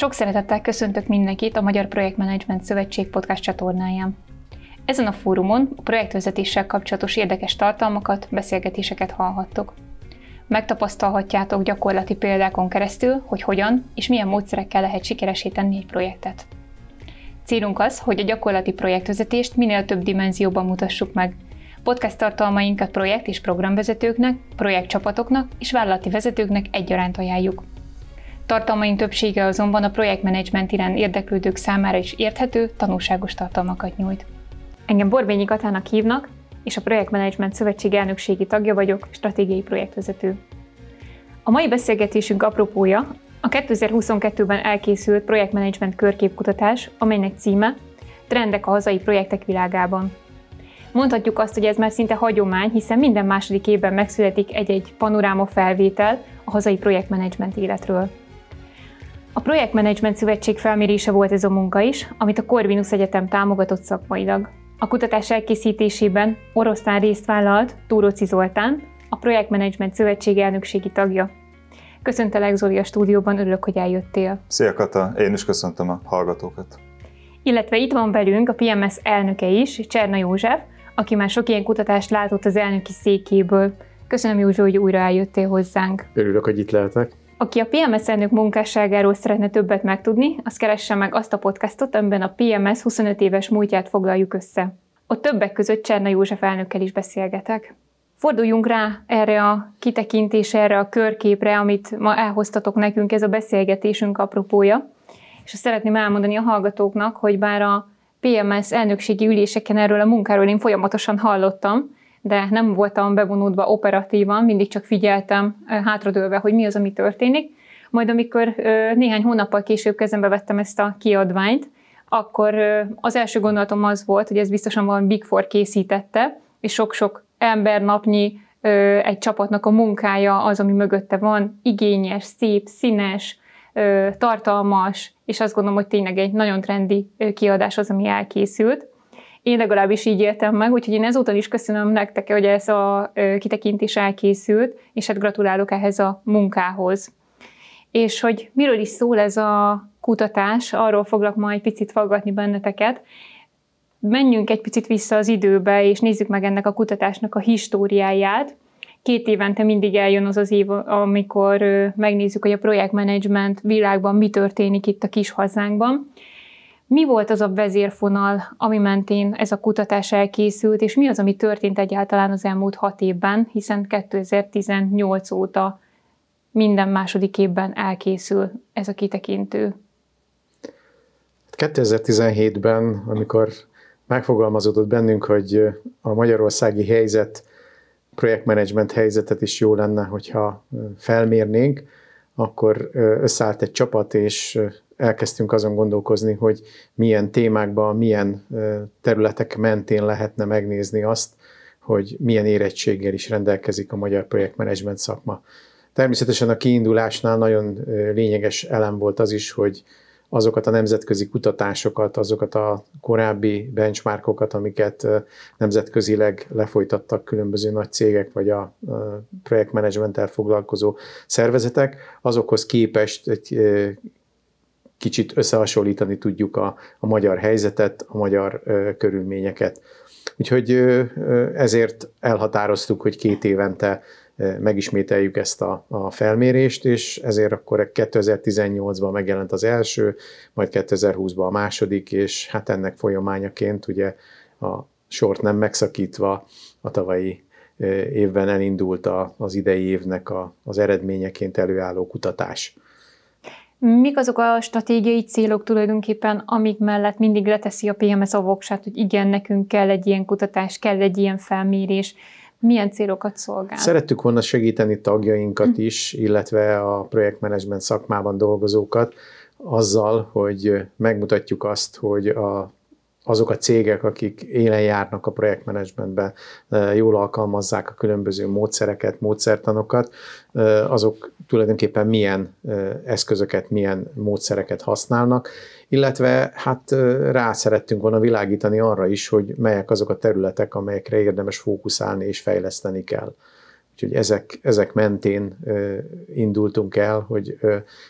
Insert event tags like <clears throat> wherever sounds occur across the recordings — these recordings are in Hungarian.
Sok szeretettel köszöntök mindenkit a Magyar Projektmenedzsment Szövetség podcast csatornáján. Ezen a fórumon a projektvezetéssel kapcsolatos érdekes tartalmakat, beszélgetéseket hallhattok. Megtapasztalhatjátok gyakorlati példákon keresztül, hogy hogyan és milyen módszerekkel lehet sikeresíteni egy projektet. Célunk az, hogy a gyakorlati projektvezetést minél több dimenzióban mutassuk meg. Podcast tartalmainkat projekt és programvezetőknek, projektcsapatoknak és vállalati vezetőknek egyaránt ajánljuk. Tartalmaink többsége azonban a projektmenedzsment iránt érdeklődők számára is érthető, tanulságos tartalmakat nyújt. Engem Borbényi Katának hívnak, és a Projektmenedzsment Szövetség elnökségi tagja vagyok, stratégiai projektvezető. A mai beszélgetésünk apropója a 2022-ben elkészült projektmenedzsment körképkutatás, amelynek címe Trendek a hazai projektek világában. Mondhatjuk azt, hogy ez már szinte hagyomány, hiszen minden második évben megszületik egy-egy panoráma felvétel a hazai projektmenedzsment életről. A Projektmenedzsment Szövetség felmérése volt ez a munka is, amit a Corvinus Egyetem támogatott szakmailag. A kutatás elkészítésében oroszlán részt vállalt Túróci Zoltán, a Projektmenedzsment Szövetség elnökségi tagja. Köszöntelek Zoli a stúdióban, örülök, hogy eljöttél. Szia Kata, én is köszöntöm a hallgatókat. Illetve itt van velünk a PMS elnöke is, Cserna József, aki már sok ilyen kutatást látott az elnöki székéből. Köszönöm József, hogy újra eljöttél hozzánk. Örülök, hogy itt lehetek. Aki a PMS elnök munkásságáról szeretne többet megtudni, az keresse meg azt a podcastot, amiben a PMS 25 éves múltját foglaljuk össze. Ott többek között Cserna József elnökkel is beszélgetek. Forduljunk rá erre a kitekintésre, erre a körképre, amit ma elhoztatok nekünk, ez a beszélgetésünk apropója. És azt szeretném elmondani a hallgatóknak, hogy bár a PMS elnökségi üléseken erről a munkáról én folyamatosan hallottam, de nem voltam bevonódva operatívan, mindig csak figyeltem hátradőlve, hogy mi az, ami történik. Majd amikor néhány hónappal később kezembe vettem ezt a kiadványt, akkor az első gondolatom az volt, hogy ez biztosan valami Big Four készítette, és sok-sok embernapnyi egy csapatnak a munkája az, ami mögötte van, igényes, szép, színes, tartalmas, és azt gondolom, hogy tényleg egy nagyon trendi kiadás az, ami elkészült. Én legalábbis így éltem meg, úgyhogy én ezúttal is köszönöm nektek, hogy ez a kitekintés elkészült, és hát gratulálok ehhez a munkához. És hogy miről is szól ez a kutatás, arról foglak majd egy picit faggatni benneteket. Menjünk egy picit vissza az időbe, és nézzük meg ennek a kutatásnak a históriáját. Két évente mindig eljön az az év, amikor megnézzük, hogy a projektmenedzsment világban mi történik itt a kis hazánkban. Mi volt az a vezérfonal, ami mentén ez a kutatás elkészült, és mi az, ami történt egyáltalán az elmúlt hat évben, hiszen 2018 óta minden második évben elkészül ez a kitekintő. 2017-ben, amikor megfogalmazódott bennünk, hogy a magyarországi helyzet, projektmenedzsment helyzetet is jó lenne, hogyha felmérnénk, akkor összeállt egy csapat, és elkezdtünk azon gondolkozni, hogy milyen témákban, milyen területek mentén lehetne megnézni azt, hogy milyen érettséggel is rendelkezik a magyar projektmenedzsment szakma. Természetesen a kiindulásnál nagyon lényeges elem volt az is, hogy azokat a nemzetközi kutatásokat, azokat a korábbi benchmarkokat, amiket nemzetközileg lefolytattak különböző nagy cégek, vagy a projektmenedzsmenttel foglalkozó szervezetek, azokhoz képest egy kicsit összehasonlítani tudjuk a, a magyar helyzetet, a magyar körülményeket. Úgyhogy ezért elhatároztuk, hogy két évente megismételjük ezt a, a felmérést, és ezért akkor 2018-ban megjelent az első, majd 2020-ban a második, és hát ennek folyamányaként ugye a sort nem megszakítva a tavalyi évben elindult a, az idei évnek a, az eredményeként előálló kutatás. Mik azok a stratégiai célok tulajdonképpen, amik mellett mindig leteszi a PMS a voksát, hogy igen, nekünk kell egy ilyen kutatás, kell egy ilyen felmérés, milyen célokat szolgál? Szerettük volna segíteni tagjainkat is, illetve a projektmenedzsment szakmában dolgozókat azzal, hogy megmutatjuk azt, hogy a azok a cégek, akik élen járnak a projektmenedzsmentben, jól alkalmazzák a különböző módszereket, módszertanokat, azok tulajdonképpen milyen eszközöket, milyen módszereket használnak, illetve hát rá szerettünk volna világítani arra is, hogy melyek azok a területek, amelyekre érdemes fókuszálni és fejleszteni kell. Úgyhogy ezek, ezek mentén indultunk el, hogy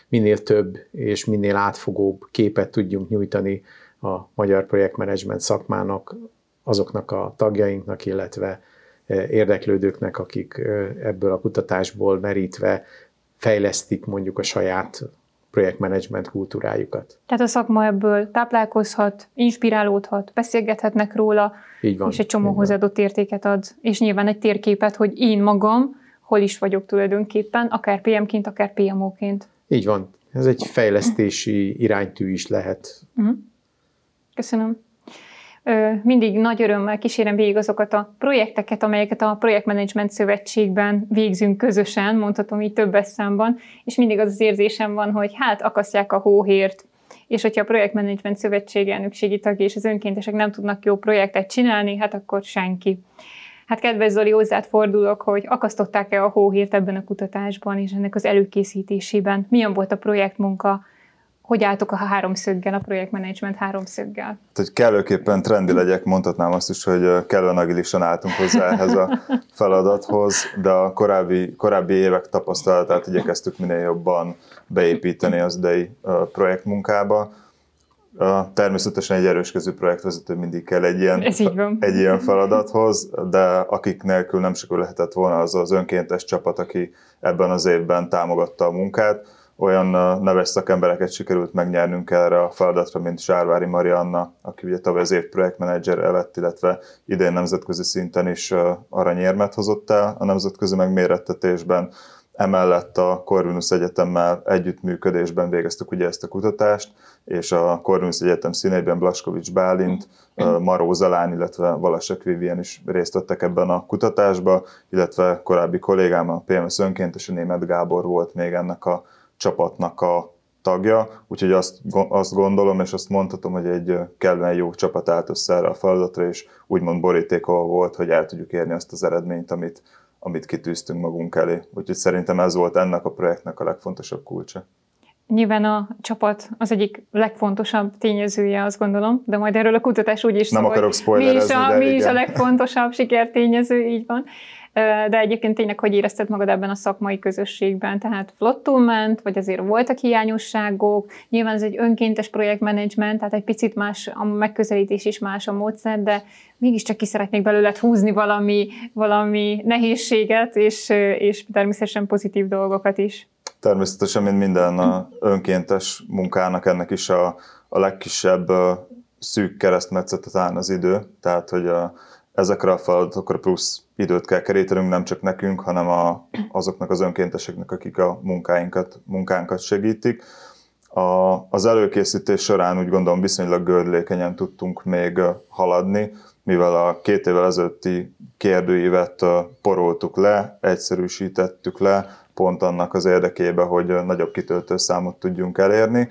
minél több és minél átfogóbb képet tudjunk nyújtani a magyar projektmenedzsment szakmának, azoknak a tagjainknak, illetve érdeklődőknek, akik ebből a kutatásból merítve fejlesztik mondjuk a saját projektmenedzsment kultúrájukat. Tehát a szakma ebből táplálkozhat, inspirálódhat, beszélgethetnek róla, így van, és egy csomó hozzáadott értéket ad, és nyilván egy térképet, hogy én magam hol is vagyok tulajdonképpen, akár PM-ként, akár PMO-ként. Így van. Ez egy fejlesztési iránytű is lehet. Uh-huh. Köszönöm mindig nagy örömmel kísérem végig azokat a projekteket, amelyeket a Projektmenedzsment Szövetségben végzünk közösen, mondhatom így többes számban, és mindig az az érzésem van, hogy hát akasztják a hóhért, és hogyha a Projektmenedzsment Szövetség elnökségi tagja és az önkéntesek nem tudnak jó projektet csinálni, hát akkor senki. Hát kedves Zoli, hozzád fordulok, hogy akasztották-e a hóhírt ebben a kutatásban és ennek az előkészítésében? Milyen volt a projektmunka? Hogy álltok a háromszöggel, a projektmenedzsment háromszöggel? Hogy kellőképpen trendi legyek, mondhatnám azt is, hogy kellően agilisan álltunk hozzá ehhez a feladathoz, de a korábbi, korábbi évek tapasztalatát igyekeztük minél jobban beépíteni az idei projektmunkába. Természetesen egy erőskező projektvezető mindig kell egy ilyen, egy ilyen feladathoz, de akik nélkül nem sikul lehetett volna az az önkéntes csapat, aki ebben az évben támogatta a munkát olyan neves szakembereket sikerült megnyernünk erre a feladatra, mint Sárvári Marianna, aki ugye tavaly az év projektmenedzser lett, illetve idén nemzetközi szinten is aranyérmet hozott el a nemzetközi megmérettetésben. Emellett a Corvinus Egyetemmel együttműködésben végeztük ugye ezt a kutatást, és a Corvinus Egyetem színeiben Blaskovics Bálint, Maró Zalán, illetve Valasek Vivien is részt vettek ebben a kutatásba, illetve korábbi kollégám, a PMS önkéntes, a német Gábor volt még ennek a csapatnak a tagja, úgyhogy azt, azt gondolom, és azt mondhatom, hogy egy kellően jó csapat állt össze erre a feladatra, és úgymond borítékol volt, hogy el tudjuk érni azt az eredményt, amit, amit kitűztünk magunk elé. Úgyhogy szerintem ez volt ennek a projektnek a legfontosabb kulcsa. Nyilván a csapat az egyik legfontosabb tényezője, azt gondolom, de majd erről a kutatás úgy is Nem szól, akarok mi is a, mi is a legfontosabb sikertényező, így van de egyébként tényleg hogy érezted magad ebben a szakmai közösségben? Tehát flottul ment, vagy azért voltak hiányosságok? Nyilván ez egy önkéntes projektmenedzsment, tehát egy picit más a megközelítés is más a módszer, de mégiscsak ki szeretnék belőle húzni valami, valami nehézséget, és, és természetesen pozitív dolgokat is. Természetesen, mint minden a önkéntes munkának, ennek is a, a legkisebb szűk keresztmetszetet áll az idő, tehát hogy a, ezekre a feladatokra plusz időt kell kerítenünk, nem csak nekünk, hanem a, azoknak az önkénteseknek, akik a munkáinkat, munkánkat segítik. A, az előkészítés során úgy gondolom viszonylag gördülékenyen tudtunk még haladni, mivel a két évvel ezelőtti kérdőívet poroltuk le, egyszerűsítettük le, pont annak az érdekében, hogy nagyobb kitöltőszámot tudjunk elérni.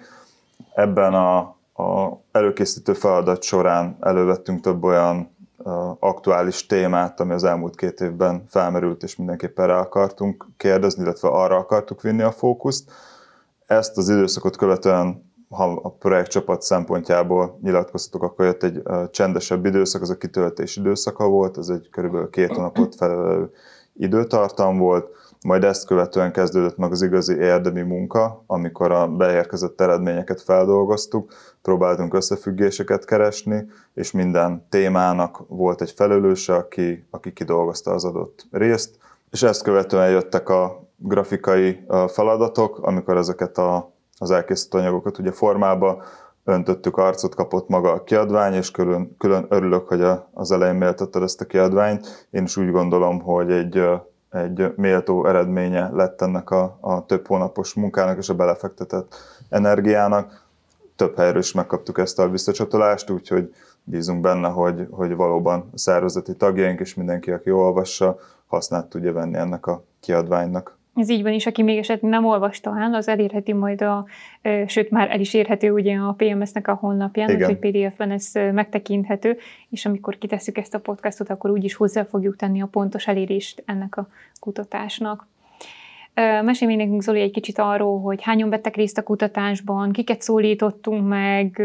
Ebben a, a előkészítő feladat során elővettünk több olyan aktuális témát, ami az elmúlt két évben felmerült, és mindenképpen rá akartunk kérdezni, illetve arra akartuk vinni a fókuszt. Ezt az időszakot követően, ha a projektcsapat szempontjából nyilatkoztatok, akkor jött egy csendesebb időszak, az a kitöltés időszaka volt, ez egy körülbelül két hónapot felelő időtartam volt, majd ezt követően kezdődött meg az igazi érdemi munka, amikor a beérkezett eredményeket feldolgoztuk, próbáltunk összefüggéseket keresni, és minden témának volt egy felelőse, aki, aki kidolgozta az adott részt, és ezt követően jöttek a grafikai feladatok, amikor ezeket a, az elkészített anyagokat ugye formába öntöttük, arcot kapott maga a kiadvány, és külön, külön örülök, hogy a, az elején méltattad ezt a kiadványt. Én is úgy gondolom, hogy egy egy méltó eredménye lett ennek a, a több hónapos munkának és a belefektetett energiának. Több helyről is megkaptuk ezt a visszacsatolást, úgyhogy bízunk benne, hogy, hogy valóban a szervezeti tagjaink és mindenki, aki olvassa, hasznát tudja venni ennek a kiadványnak. Ez így van is, aki még esetleg nem olvasta el, az elérheti majd a, sőt már el is érhető ugye a PMS-nek a honlapján, úgyhogy PDF-ben ez megtekinthető, és amikor kitesszük ezt a podcastot, akkor úgyis hozzá fogjuk tenni a pontos elérést ennek a kutatásnak. Mesélj még nekünk, Zoli, egy kicsit arról, hogy hányan vettek részt a kutatásban, kiket szólítottunk meg,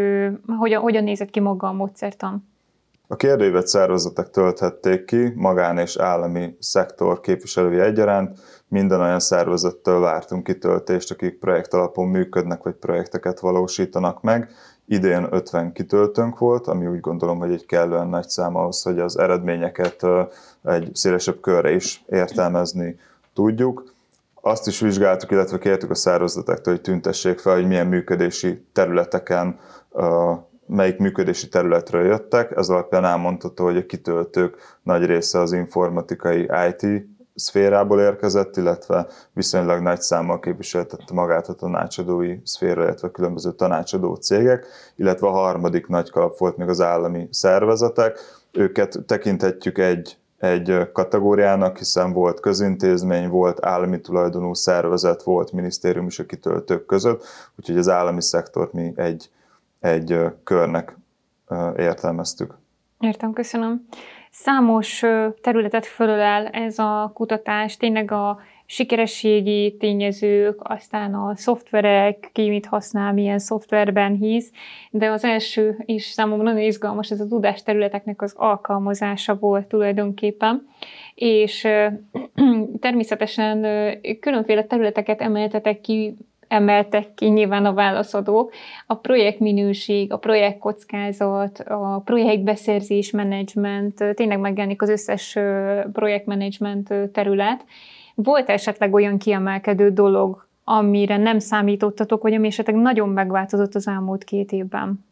hogyan, hogyan nézett ki maga a módszertan? A kérdőívet szervezetek tölthették ki, magán és állami szektor képviselői egyaránt, minden olyan szervezettől vártunk kitöltést, akik projekt alapon működnek, vagy projekteket valósítanak meg. Idén 50 kitöltőnk volt, ami úgy gondolom, hogy egy kellően nagy szám ahhoz, hogy az eredményeket egy szélesebb körre is értelmezni tudjuk. Azt is vizsgáltuk, illetve kértük a szervezetektől, hogy tüntessék fel, hogy milyen működési területeken melyik működési területről jöttek. Ez alapján elmondható, hogy a kitöltők nagy része az informatikai IT szférából érkezett, illetve viszonylag nagy számmal képviseltette magát a tanácsadói szféra, illetve különböző tanácsadó cégek, illetve a harmadik nagy kalap volt még az állami szervezetek. Őket tekinthetjük egy, egy kategóriának, hiszen volt közintézmény, volt állami tulajdonú szervezet, volt minisztérium is a kitöltők között, úgyhogy az állami szektort mi egy, egy körnek értelmeztük. Értem, köszönöm. Számos területet fölölel ez a kutatás, tényleg a sikerességi tényezők, aztán a szoftverek, ki mit használ, milyen szoftverben hisz, de az első is számomra nagyon izgalmas, ez a tudásterületeknek az alkalmazása volt tulajdonképpen, és <clears throat> természetesen különféle területeket emeltetek ki emeltek ki nyilván a válaszadók, a projektminőség, a projektkockázat, a projektbeszerzés menedzsment, tényleg megjelenik az összes projektmenedzsment terület. Volt esetleg olyan kiemelkedő dolog, amire nem számítottatok, vagy ami esetleg nagyon megváltozott az elmúlt két évben?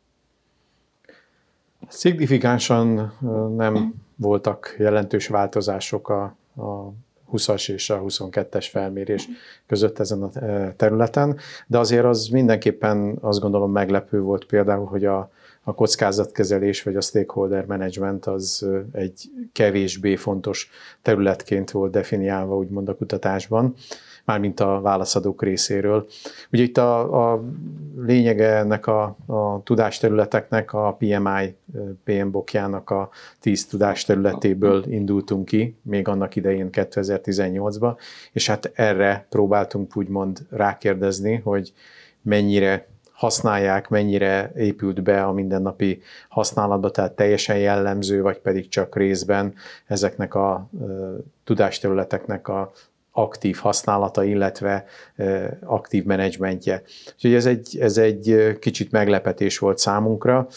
Szignifikánsan nem voltak jelentős változások a, a 20-as és a 22-es felmérés között ezen a e, területen, de azért az mindenképpen azt gondolom meglepő volt például, hogy a, a kockázatkezelés vagy a stakeholder management az egy kevésbé fontos területként volt definiálva, úgymond a kutatásban mármint a válaszadók részéről. Ugye itt a, a lényege ennek a, a tudásterületeknek a PMI PM-bokjának a 10 tudásterületéből indultunk ki, még annak idején 2018-ban, és hát erre próbáltunk úgymond rákérdezni, hogy mennyire használják, mennyire épült be a mindennapi használatba, tehát teljesen jellemző, vagy pedig csak részben ezeknek a tudásterületeknek a aktív használata, illetve aktív menedzsmentje. Úgyhogy ez egy, ez egy kicsit meglepetés volt számunkra.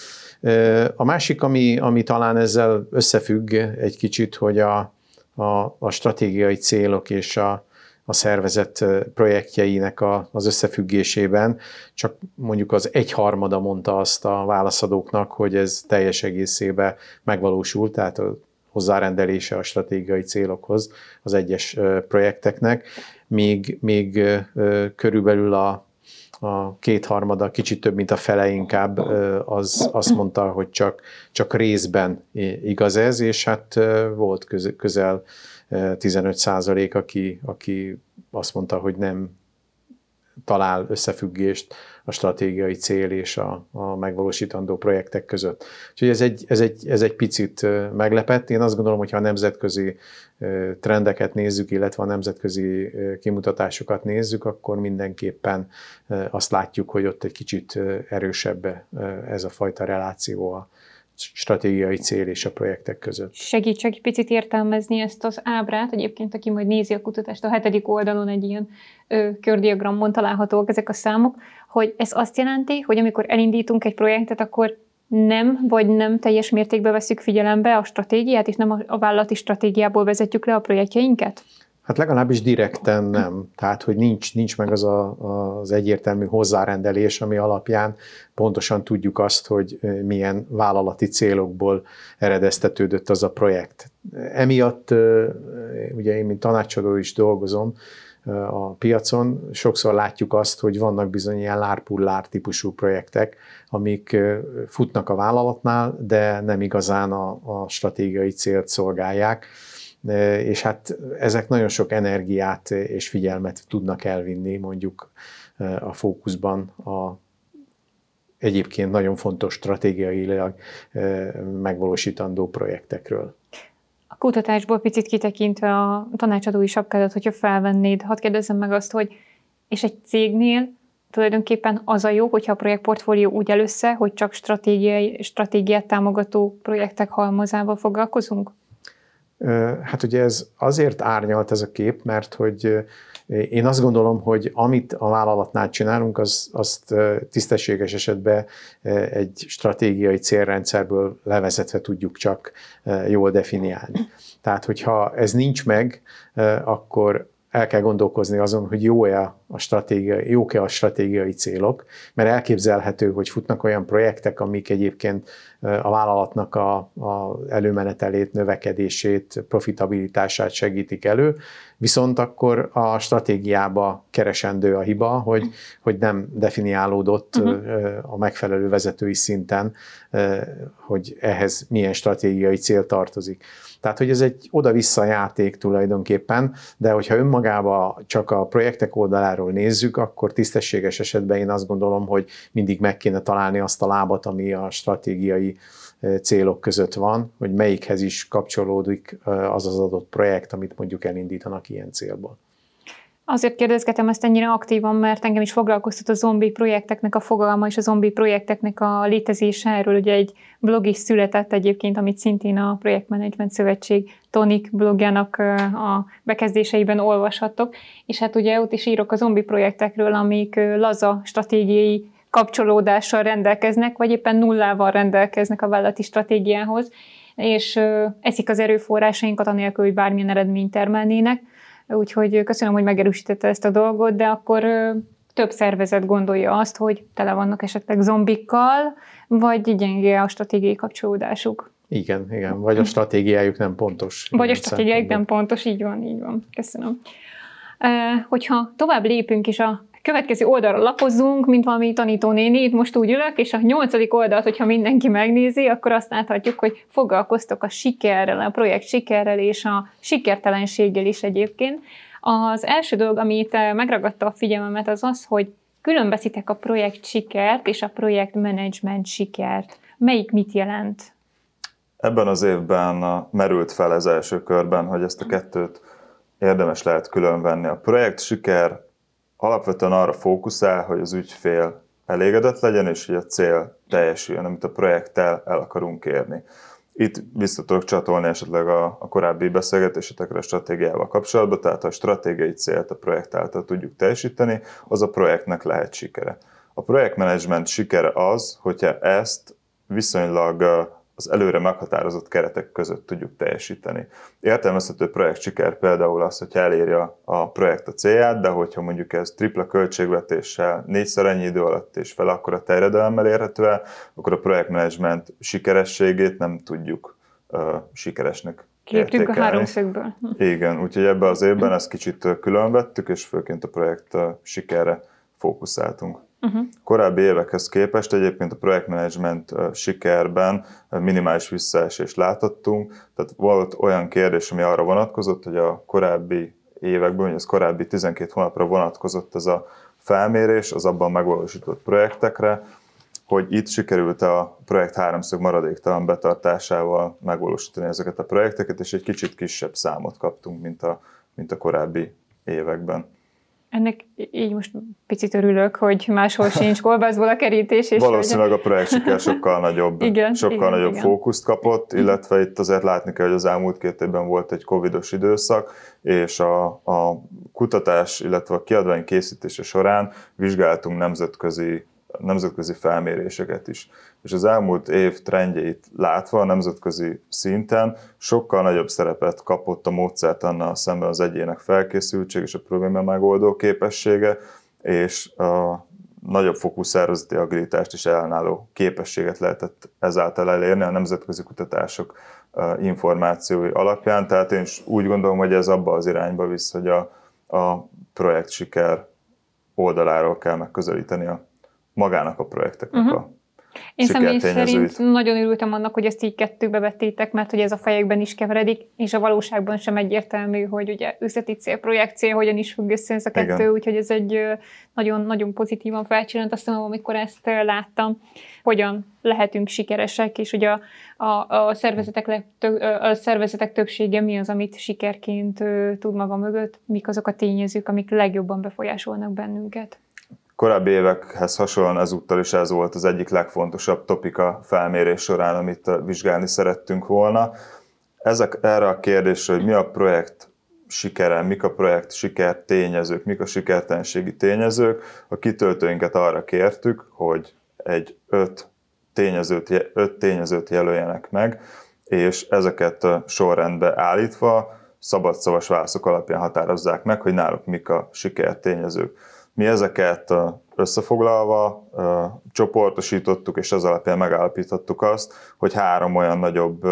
A másik, ami, ami talán ezzel összefügg egy kicsit, hogy a, a, a stratégiai célok és a, a szervezet projektjeinek a, az összefüggésében, csak mondjuk az egyharmada mondta azt a válaszadóknak, hogy ez teljes egészében megvalósult, tehát hozzárendelése a stratégiai célokhoz az egyes projekteknek, még, még körülbelül a, a kétharmada, kicsit több, mint a fele inkább, az azt mondta, hogy csak, csak részben igaz ez, és hát volt közel 15 százalék, aki, aki azt mondta, hogy nem talál összefüggést a stratégiai cél és a, a megvalósítandó projektek között. Úgyhogy ez egy, ez, egy, ez egy picit meglepett. Én azt gondolom, hogy ha a nemzetközi trendeket nézzük, illetve a nemzetközi kimutatásokat nézzük, akkor mindenképpen azt látjuk, hogy ott egy kicsit erősebb ez a fajta reláció a stratégiai cél és a projektek között. Segíts egy picit értelmezni ezt az ábrát. Egyébként, aki majd nézi a kutatást, a hetedik oldalon egy ilyen kördiagramon találhatóak ezek a számok, hogy ez azt jelenti, hogy amikor elindítunk egy projektet, akkor nem, vagy nem teljes mértékben veszük figyelembe a stratégiát, és nem a vállalati stratégiából vezetjük le a projektjeinket? Hát legalábbis direkten nem. Tehát, hogy nincs, nincs meg az a, az egyértelmű hozzárendelés, ami alapján pontosan tudjuk azt, hogy milyen vállalati célokból eredeztetődött az a projekt. Emiatt, ugye én, mint tanácsadó is dolgozom, a piacon, sokszor látjuk azt, hogy vannak bizony ilyen lárpullár típusú projektek, amik futnak a vállalatnál, de nem igazán a, a stratégiai célt szolgálják és hát ezek nagyon sok energiát és figyelmet tudnak elvinni mondjuk a fókuszban a egyébként nagyon fontos stratégiailag megvalósítandó projektekről. A kutatásból picit kitekintve a tanácsadói sapkádat, hogyha felvennéd, hadd kérdezzem meg azt, hogy és egy cégnél tulajdonképpen az a jó, hogyha a projektportfólió úgy el össze, hogy csak stratégiai, stratégiát támogató projektek halmazával foglalkozunk? Hát ugye ez azért árnyalt ez a kép, mert hogy én azt gondolom, hogy amit a vállalatnál csinálunk, az, azt tisztességes esetben egy stratégiai célrendszerből levezetve tudjuk csak jól definiálni. Tehát, hogyha ez nincs meg, akkor el kell gondolkozni azon, hogy jó-e a stratégiai, jók-e a stratégiai célok, mert elképzelhető, hogy futnak olyan projektek, amik egyébként a vállalatnak a, a előmenetelét, növekedését, profitabilitását segítik elő, viszont akkor a stratégiába keresendő a hiba, hogy, hogy nem definiálódott uh-huh. a megfelelő vezetői szinten, hogy ehhez milyen stratégiai cél tartozik. Tehát, hogy ez egy oda-vissza játék tulajdonképpen, de hogyha önmagába csak a projektek oldaláról nézzük, akkor tisztességes esetben én azt gondolom, hogy mindig meg kéne találni azt a lábat, ami a stratégiai célok között van, hogy melyikhez is kapcsolódik az az adott projekt, amit mondjuk elindítanak ilyen célból. Azért kérdezgetem ezt ennyire aktívan, mert engem is foglalkoztat a zombi projekteknek a fogalma és a zombi projekteknek a létezése. Erről ugye egy blog is született egyébként, amit szintén a Projektmenedzsment Szövetség Tonik blogjának a bekezdéseiben olvashattok. És hát ugye ott is írok a zombi projektekről, amik laza stratégiai kapcsolódással rendelkeznek, vagy éppen nullával rendelkeznek a vállalati stratégiához, és eszik az erőforrásainkat anélkül, hogy bármilyen eredményt termelnének Úgyhogy köszönöm, hogy megerősítette ezt a dolgot, de akkor több szervezet gondolja azt, hogy tele vannak esetleg zombikkal, vagy gyengé a stratégiai kapcsolódásuk. Igen, igen. Vagy a stratégiájuk nem pontos. Vagy a stratégiájuk nem pontos, így van, így van. Köszönöm. Hogyha tovább lépünk, és a következő oldalra lapozzunk, mint valami tanítónéni, itt most úgy ülök, és a nyolcadik oldalt, hogyha mindenki megnézi, akkor azt láthatjuk, hogy foglalkoztok a sikerrel, a projekt sikerrel és a sikertelenséggel is egyébként. Az első dolog, amit megragadta a figyelmemet, az az, hogy különbözítek a projekt sikert és a projektmenedzsment sikert. Melyik mit jelent? Ebben az évben merült fel ez első körben, hogy ezt a kettőt érdemes lehet különvenni. A projekt siker alapvetően arra fókuszál, hogy az ügyfél elégedett legyen, és hogy a cél teljesüljön, amit a projekttel el akarunk érni. Itt vissza tudok csatolni esetleg a, a korábbi beszélgetésetekre a stratégiával kapcsolatban, tehát ha a stratégiai célt a projekt által tudjuk teljesíteni, az a projektnek lehet sikere. A projektmenedzsment sikere az, hogyha ezt viszonylag az előre meghatározott keretek között tudjuk teljesíteni. Értelmezhető projekt siker például az, hogy elérje a projekt a célját, de hogyha mondjuk ez tripla költségvetéssel négyszer ennyi idő alatt és fel akkor a terjedelemmel érhető el, akkor a projektmenedzsment sikerességét nem tudjuk uh, sikeresnek Kértünk a háromszögből. Igen, úgyhogy ebben az évben ezt kicsit különvettük, és főként a projekt sikerre fókuszáltunk. Uh-huh. Korábbi évekhez képest egyébként a projektmenedzsment sikerben minimális visszaesés láthattunk, tehát volt olyan kérdés, ami arra vonatkozott, hogy a korábbi években, hogy az korábbi 12 hónapra vonatkozott ez a felmérés az abban megvalósított projektekre, hogy itt sikerült a projekt háromszög maradéktalan betartásával megvalósítani ezeket a projekteket, és egy kicsit kisebb számot kaptunk, mint a, mint a korábbi években. Ennek így most picit örülök, hogy máshol sincs kolbászból a kerítés. És Valószínűleg hogy... a projekt siker sokkal nagyobb, igen, sokkal igen, nagyobb igen. fókuszt kapott, illetve itt azért látni kell, hogy az elmúlt két évben volt egy covidos időszak, és a, a kutatás, illetve a kiadvány készítése során vizsgáltunk nemzetközi nemzetközi felméréseket is. És az elmúlt év trendjeit látva a nemzetközi szinten sokkal nagyobb szerepet kapott a módszert annál szemben az egyének felkészültség és a probléma megoldó képessége, és a nagyobb fokú szervezeti agilitást és ellenálló képességet lehetett ezáltal elérni a nemzetközi kutatások információi alapján. Tehát én is úgy gondolom, hogy ez abba az irányba visz, hogy a, a projekt siker oldaláról kell megközelíteni a magának a projekteknek uh-huh. a én személy szerint nagyon örültem annak, hogy ezt így kettőbe vettétek, mert hogy ez a fejekben is keveredik, és a valóságban sem egyértelmű, hogy ugye üzleti cél, projekt cél, hogyan is függ össze ez a kettő, Igen. úgyhogy ez egy nagyon-nagyon pozitívan felcsillant, azt mondom, amikor ezt láttam, hogyan lehetünk sikeresek, és ugye a, a, a, szervezetek, a szervezetek többsége mi az, amit sikerként tud maga mögött, mik azok a tényezők, amik legjobban befolyásolnak bennünket. Korábbi évekhez hasonlóan ezúttal is ez volt az egyik legfontosabb topika felmérés során, amit vizsgálni szerettünk volna. Ezek erre a kérdésre, hogy mi a projekt sikere, mik a projekt siker tényezők, mik a sikertelenségi tényezők, a kitöltőinket arra kértük, hogy egy öt tényezőt, öt tényezőt jelöljenek meg, és ezeket sorrendbe állítva szabadszavas válaszok alapján határozzák meg, hogy náluk mik a sikertényezők. Mi ezeket összefoglalva csoportosítottuk, és az alapján megállapítottuk azt, hogy három olyan nagyobb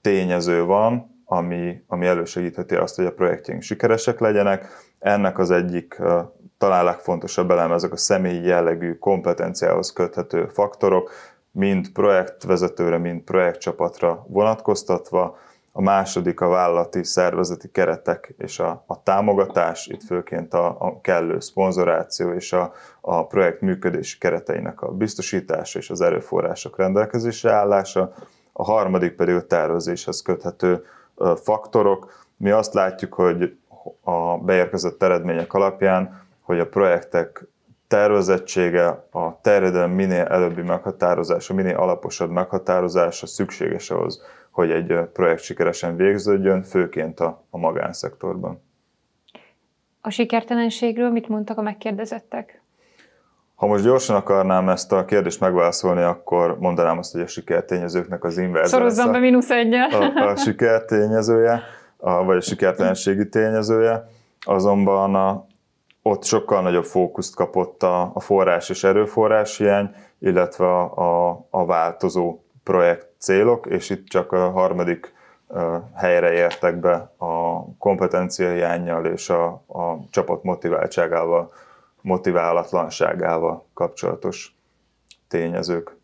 tényező van, ami, ami elősegítheti azt, hogy a projektjeink sikeresek legyenek. Ennek az egyik talán legfontosabb elem ezek a személyi jellegű kompetenciához köthető faktorok, mind projektvezetőre, mind projektcsapatra vonatkoztatva. A második a vállalati szervezeti keretek és a, a támogatás, itt főként a, a kellő szponzoráció és a, a projekt működési kereteinek a biztosítása és az erőforrások rendelkezésre állása. A harmadik pedig a tervezéshez köthető faktorok. Mi azt látjuk, hogy a beérkezett eredmények alapján, hogy a projektek tervezettsége, a terjedelem minél előbbi meghatározása, minél alaposabb meghatározása szükséges ahhoz, hogy egy projekt sikeresen végződjön, főként a, a magánszektorban. A sikertelenségről mit mondtak a megkérdezettek? Ha most gyorsan akarnám ezt a kérdést megválaszolni, akkor mondanám azt, hogy a sikertényezőknek az inverz. Szorozzam be mínusz egyel. A, a sikertényezője, a, vagy a sikertelenségi tényezője. Azonban a, ott sokkal nagyobb fókuszt kapott a, a forrás és erőforrás hiány, illetve a, a, a változó projekt célok, és itt csak a harmadik helyre értek be a kompetencia hiányjal és a, a csapat motiváltságával motiválatlanságával kapcsolatos tényezők.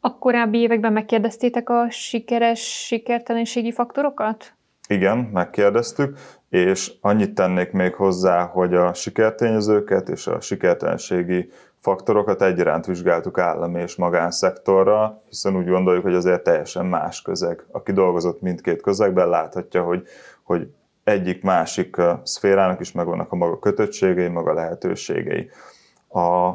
A korábbi években megkérdeztétek a sikeres sikertelenségi faktorokat? Igen, megkérdeztük, és annyit tennék még hozzá, hogy a sikertényezőket és a sikertelenségi faktorokat egyaránt vizsgáltuk állami és magánszektorra, hiszen úgy gondoljuk, hogy azért teljesen más közeg. Aki dolgozott mindkét közegben, láthatja, hogy, hogy egyik másik szférának is megvannak a maga kötöttségei, maga lehetőségei. A,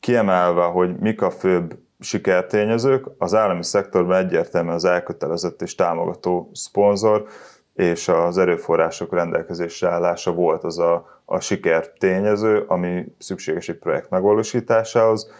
kiemelve, hogy mik a főbb sikertényezők, az állami szektorban egyértelműen az elkötelezett és támogató szponzor és az erőforrások rendelkezésre állása volt az a, a sikertényező, ami szükséges egy projekt megvalósításához.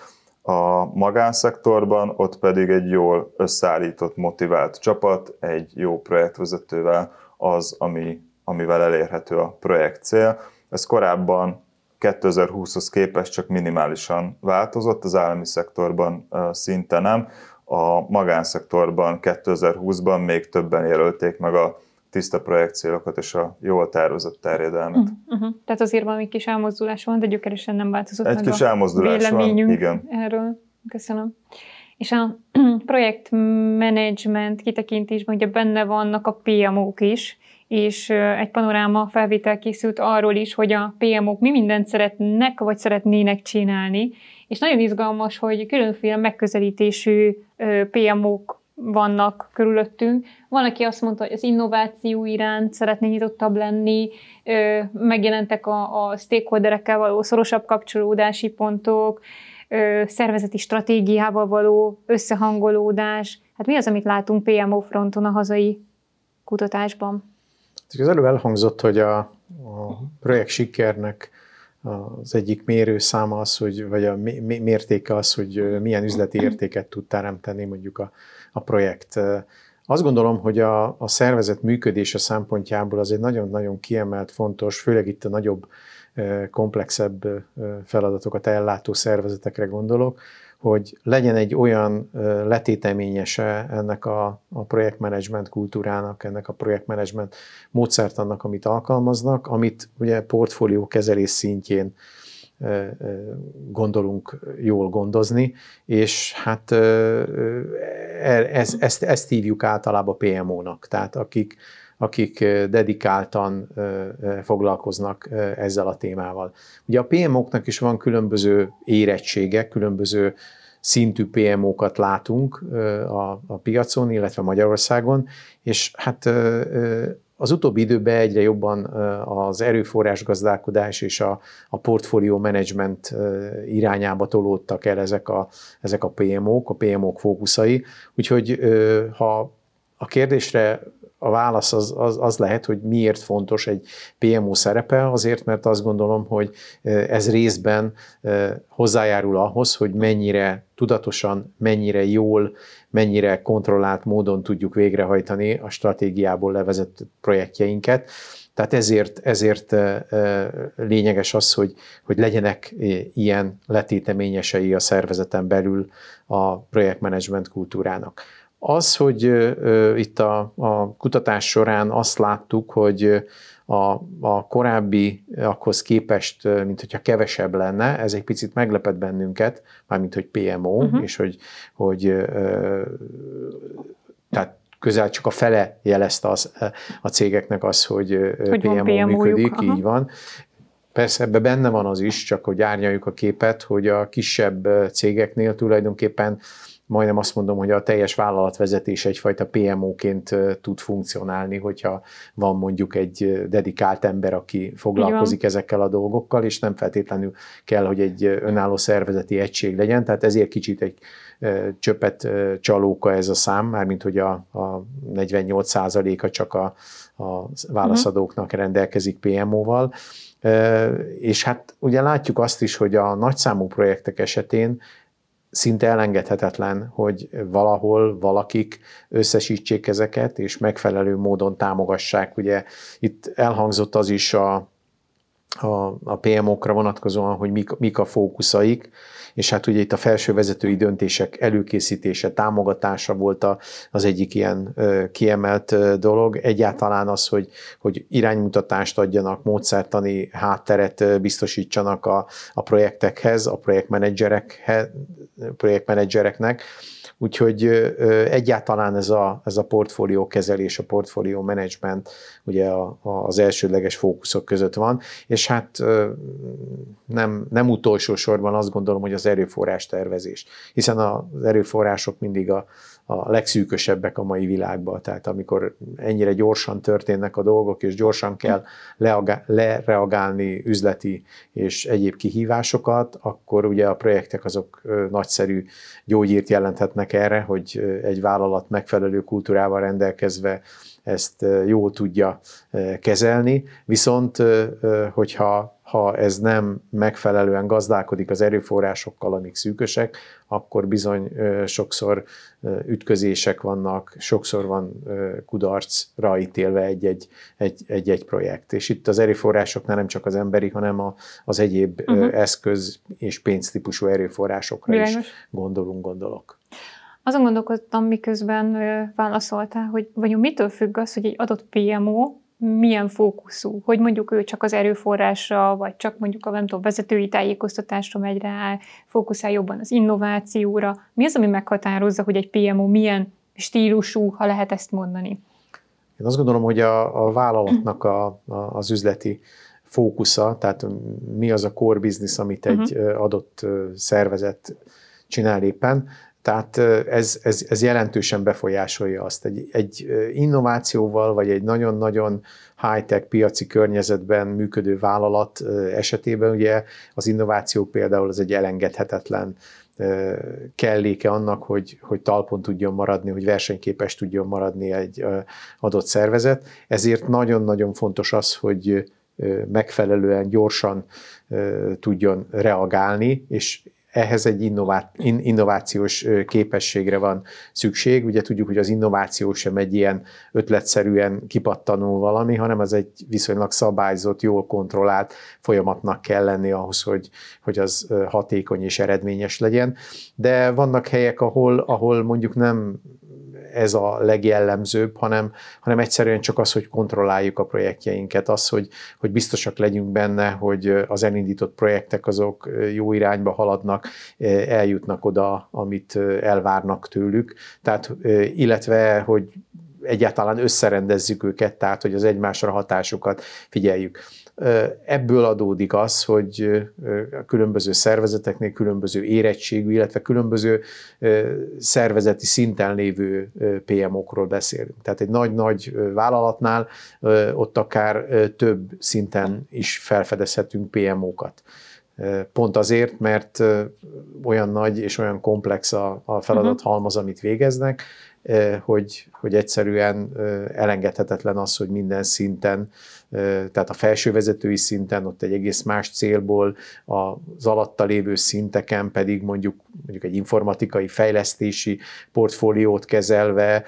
A magánszektorban ott pedig egy jól összeállított, motivált csapat, egy jó projektvezetővel az, ami amivel elérhető a projekt cél. Ez korábban 2020-hoz képest csak minimálisan változott, az állami szektorban szinte nem. A magánszektorban 2020-ban még többen jelölték meg a tiszta projekt célokat és a jól tervezett terjedelmet. Uh-huh. uh-huh. Tehát azért valami kis elmozdulás van, de gyökeresen nem változott Egy meg kis elmozdulás van, igen. erről. Köszönöm. És a <clears throat> projektmenedzsment kitekintésben ugye benne vannak a PMO-k is, és egy panoráma felvétel készült arról is, hogy a PMO-k mi mindent szeretnek, vagy szeretnének csinálni, és nagyon izgalmas, hogy különféle megközelítésű PMO-k vannak körülöttünk. Van, aki azt mondta, hogy az innováció iránt szeretné nyitottabb lenni, megjelentek a, a stakeholderekkel való szorosabb kapcsolódási pontok, szervezeti stratégiával való összehangolódás. Hát mi az, amit látunk PMO fronton a hazai kutatásban? Az előbb elhangzott, hogy a, a projekt sikernek az egyik mérőszáma az, hogy, vagy a mértéke az, hogy milyen üzleti értéket tud teremteni mondjuk a, a projekt. Azt gondolom, hogy a, a szervezet működése szempontjából az egy nagyon-nagyon kiemelt, fontos, főleg itt a nagyobb, komplexebb feladatokat ellátó szervezetekre gondolok, hogy legyen egy olyan letéteményese ennek a, a projektmenedzsment kultúrának, ennek a projektmenedzsment módszertannak, amit alkalmaznak, amit ugye portfólió kezelés szintjén gondolunk jól gondozni, és hát e, ezt, ezt, ezt hívjuk általában PMO-nak, tehát akik, akik dedikáltan foglalkoznak ezzel a témával. Ugye a PMO-knak is van különböző érettségek, különböző szintű PMO-kat látunk a, a piacon, illetve Magyarországon, és hát az utóbbi időben egyre jobban az erőforrás gazdálkodás és a, a portfólió menedzsment irányába tolódtak el ezek a, ezek a PMO-k, a PMO-k fókuszai. Úgyhogy ha a kérdésre a válasz az, az, az lehet, hogy miért fontos egy PMO szerepe, azért, mert azt gondolom, hogy ez részben hozzájárul ahhoz, hogy mennyire tudatosan, mennyire jól, mennyire kontrollált módon tudjuk végrehajtani a stratégiából levezett projektjeinket. Tehát ezért, ezért lényeges az, hogy, hogy legyenek ilyen letéteményesei a szervezeten belül a projektmenedzsment kultúrának. Az, hogy itt a, a kutatás során azt láttuk, hogy a, a korábbi akhoz képest, mint hogyha kevesebb lenne, ez egy picit meglepett bennünket, mármint hogy PMO, uh-huh. Mhm. és hogy, hogy tehát közel csak a fele jelezte az, a cégeknek az, hogy, hogy PMO működik, aha. így van. Persze ebbe benne van az is, csak hogy árnyaljuk a képet, hogy a kisebb cégeknél tulajdonképpen majdnem azt mondom, hogy a teljes vállalatvezetés egyfajta PMO-ként tud funkcionálni, hogyha van mondjuk egy dedikált ember, aki foglalkozik ezekkel a dolgokkal, és nem feltétlenül kell, hogy egy önálló szervezeti egység legyen, tehát ezért kicsit egy csöpet csalóka ez a szám, mármint hogy a, a 48%-a csak a, a válaszadóknak rendelkezik PMO-val. És hát ugye látjuk azt is, hogy a nagyszámú projektek esetén szinte elengedhetetlen, hogy valahol valakik összesítsék ezeket, és megfelelő módon támogassák. Ugye itt elhangzott az is a, a, a PMO-kra vonatkozóan, hogy mik, mik a fókuszaik, és hát ugye itt a felső vezetői döntések előkészítése, támogatása volt a, az egyik ilyen ö, kiemelt ö, dolog. Egyáltalán az, hogy, hogy iránymutatást adjanak, módszertani hátteret ö, biztosítsanak a, a projektekhez, a projektmenedzsereknek, Úgyhogy egyáltalán ez a, ez a portfólió kezelés, a portfólió menedzsment ugye a, a, az elsődleges fókuszok között van, és hát nem, nem utolsó sorban azt gondolom, hogy az erőforrás tervezés, hiszen az erőforrások mindig a, a legszűkösebbek a mai világban. Tehát amikor ennyire gyorsan történnek a dolgok, és gyorsan kell lereagálni üzleti és egyéb kihívásokat, akkor ugye a projektek azok nagyszerű gyógyírt jelenthetnek erre, hogy egy vállalat megfelelő kultúrával rendelkezve ezt jól tudja kezelni, viszont hogyha ha ez nem megfelelően gazdálkodik az erőforrásokkal, amik szűkösek, akkor bizony sokszor ütközések vannak, sokszor van kudarcra ítélve egy-egy, egy-egy projekt. És itt az erőforrásoknál nem csak az emberi, hanem a, az egyéb uh-huh. eszköz és pénztípusú erőforrásokra Bilányos. is gondolunk, gondolok. Azon gondolkodtam, miközben válaszoltál, hogy vajon mitől függ az, hogy egy adott PMO milyen fókuszú, hogy mondjuk ő csak az erőforrásra, vagy csak mondjuk a nem tudom, vezetői tájékoztatásra megy rá, fókuszál jobban az innovációra. Mi az, ami meghatározza, hogy egy PMO milyen stílusú, ha lehet ezt mondani? Én azt gondolom, hogy a, a vállalatnak a, a, az üzleti fókusza, tehát mi az a core business, amit egy uh-huh. adott szervezet csinál éppen, tehát ez, ez, ez jelentősen befolyásolja azt. Egy, egy innovációval, vagy egy nagyon-nagyon high-tech piaci környezetben működő vállalat esetében ugye az innováció például az egy elengedhetetlen kelléke annak, hogy, hogy talpon tudjon maradni, hogy versenyképes tudjon maradni egy adott szervezet. Ezért nagyon-nagyon fontos az, hogy megfelelően gyorsan tudjon reagálni, és ehhez egy innovációs képességre van szükség. Ugye tudjuk, hogy az innováció sem egy ilyen ötletszerűen kipattanó valami, hanem az egy viszonylag szabályzott, jól kontrollált folyamatnak kell lenni ahhoz, hogy, hogy az hatékony és eredményes legyen. De vannak helyek, ahol, ahol mondjuk nem ez a legjellemzőbb, hanem, hanem egyszerűen csak az, hogy kontrolláljuk a projektjeinket, az, hogy, hogy biztosak legyünk benne, hogy az elindított projektek azok jó irányba haladnak, eljutnak oda, amit elvárnak tőlük. Tehát, illetve, hogy egyáltalán összerendezzük őket, tehát hogy az egymásra hatásukat figyeljük. Ebből adódik az, hogy a különböző szervezeteknél különböző érettségű, illetve különböző szervezeti szinten lévő PMO-król beszélünk. Tehát egy nagy-nagy vállalatnál ott akár több szinten is felfedezhetünk PMO-kat. Pont azért, mert olyan nagy és olyan komplex a, a feladathalmaz, amit végeznek, hogy, hogy egyszerűen elengedhetetlen az, hogy minden szinten tehát a felsővezetői szinten ott egy egész más célból, az alatta lévő szinteken pedig mondjuk, mondjuk egy informatikai fejlesztési portfóliót kezelve,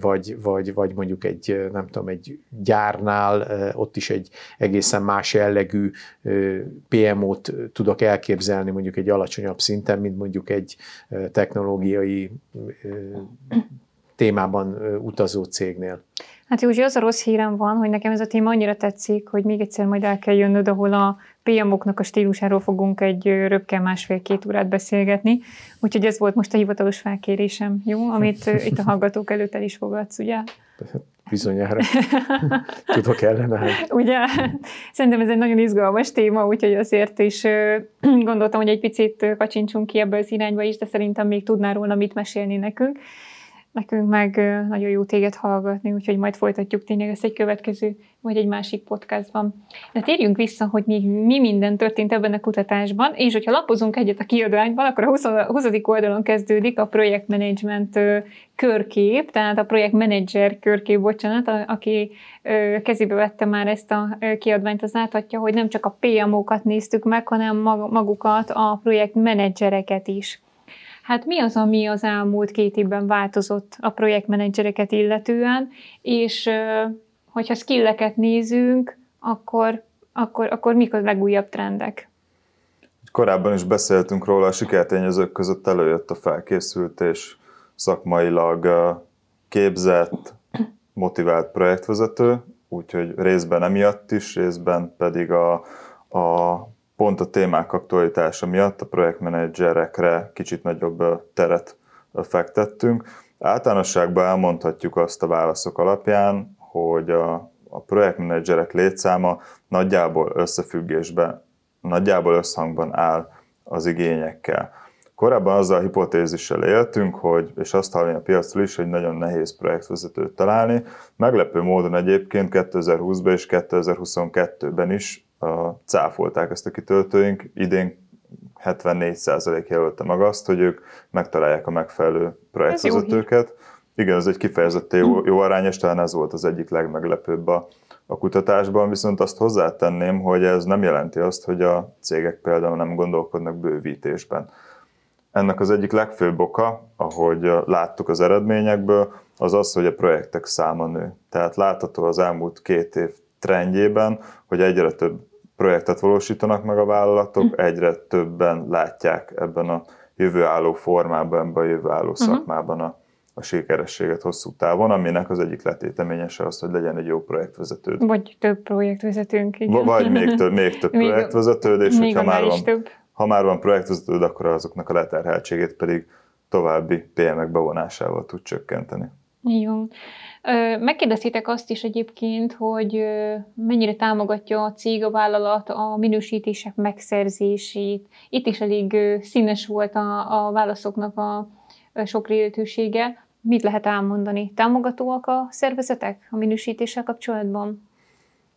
vagy, vagy, vagy mondjuk egy, nem tudom, egy gyárnál ott is egy egészen más jellegű PMO-t tudok elképzelni mondjuk egy alacsonyabb szinten, mint mondjuk egy technológiai témában utazó cégnél. Hát Józsi, az a rossz hírem van, hogy nekem ez a téma annyira tetszik, hogy még egyszer majd el kell jönnöd, ahol a PMO-knak a stílusáról fogunk egy röpke másfél-két órát beszélgetni. Úgyhogy ez volt most a hivatalos felkérésem, jó? Amit itt a hallgatók előtt el is fogadsz, ugye? Bizonyára. <laughs> Tudok ellenállni. Ugye? Szerintem ez egy nagyon izgalmas téma, úgyhogy azért is gondoltam, hogy egy picit kacsincsunk ki ebből az irányba is, de szerintem még tudnál róla mit mesélni nekünk nekünk meg nagyon jó téged hallgatni, úgyhogy majd folytatjuk tényleg ezt egy következő, vagy egy másik podcastban. De térjünk vissza, hogy még mi minden történt ebben a kutatásban, és hogyha lapozunk egyet a kiadványban, akkor a 20. 20. oldalon kezdődik a projektmenedzsment körkép, tehát a projektmenedzser körkép, bocsánat, aki kezébe vette már ezt a kiadványt, az láthatja, hogy nem csak a PMO-kat néztük meg, hanem magukat, a projektmenedzsereket is. Hát mi az, ami az elmúlt két évben változott a projektmenedzsereket illetően, és hogyha skilleket nézünk, akkor, akkor, akkor mik a legújabb trendek? Korábban is beszéltünk róla, a sikertényezők között előjött a felkészült és szakmailag képzett, motivált projektvezető, úgyhogy részben emiatt is, részben pedig a, a pont a témák aktualitása miatt a projektmenedzserekre kicsit nagyobb teret fektettünk. Általánosságban elmondhatjuk azt a válaszok alapján, hogy a, a projektmenedzserek létszáma nagyjából összefüggésben, nagyjából összhangban áll az igényekkel. Korábban azzal a hipotézissel éltünk, hogy, és azt hallani a piacról is, hogy nagyon nehéz projektvezetőt találni. Meglepő módon egyébként 2020-ban és 2022-ben is cáfolták ezt a kitöltőink. Idén 74% jelölte meg azt, hogy ők megtalálják a megfelelő projektvezetőket. Igen, ez egy kifejezetten jó, jó arány, és talán ez volt az egyik legmeglepőbb a, a kutatásban, viszont azt hozzátenném, hogy ez nem jelenti azt, hogy a cégek például nem gondolkodnak bővítésben. Ennek az egyik legfőbb oka, ahogy láttuk az eredményekből, az az, hogy a projektek száma nő. Tehát látható az elmúlt két év trendjében, hogy egyre több projektet valósítanak meg a vállalatok, uh-huh. egyre többen látják ebben a jövőálló formában, ebben a jövőálló uh-huh. szakmában a, a sikerességet hosszú távon, aminek az egyik letéteményese az, hogy legyen egy jó projektvezetőd. Vagy több projektvezetőnk. Igen. Vagy még több, még több <laughs> még, projektvezetőd, és még hogyha már van, több. ha már van projektvezetőd, akkor azoknak a leterheltségét pedig további PM-ek bevonásával tud csökkenteni. Jó. Megkérdeztétek azt is egyébként, hogy mennyire támogatja a cég, a vállalat a minősítések megszerzését. Itt is elég színes volt a, a válaszoknak a sok rétűsége. Mit lehet elmondani? Támogatóak a szervezetek a minősítéssel kapcsolatban?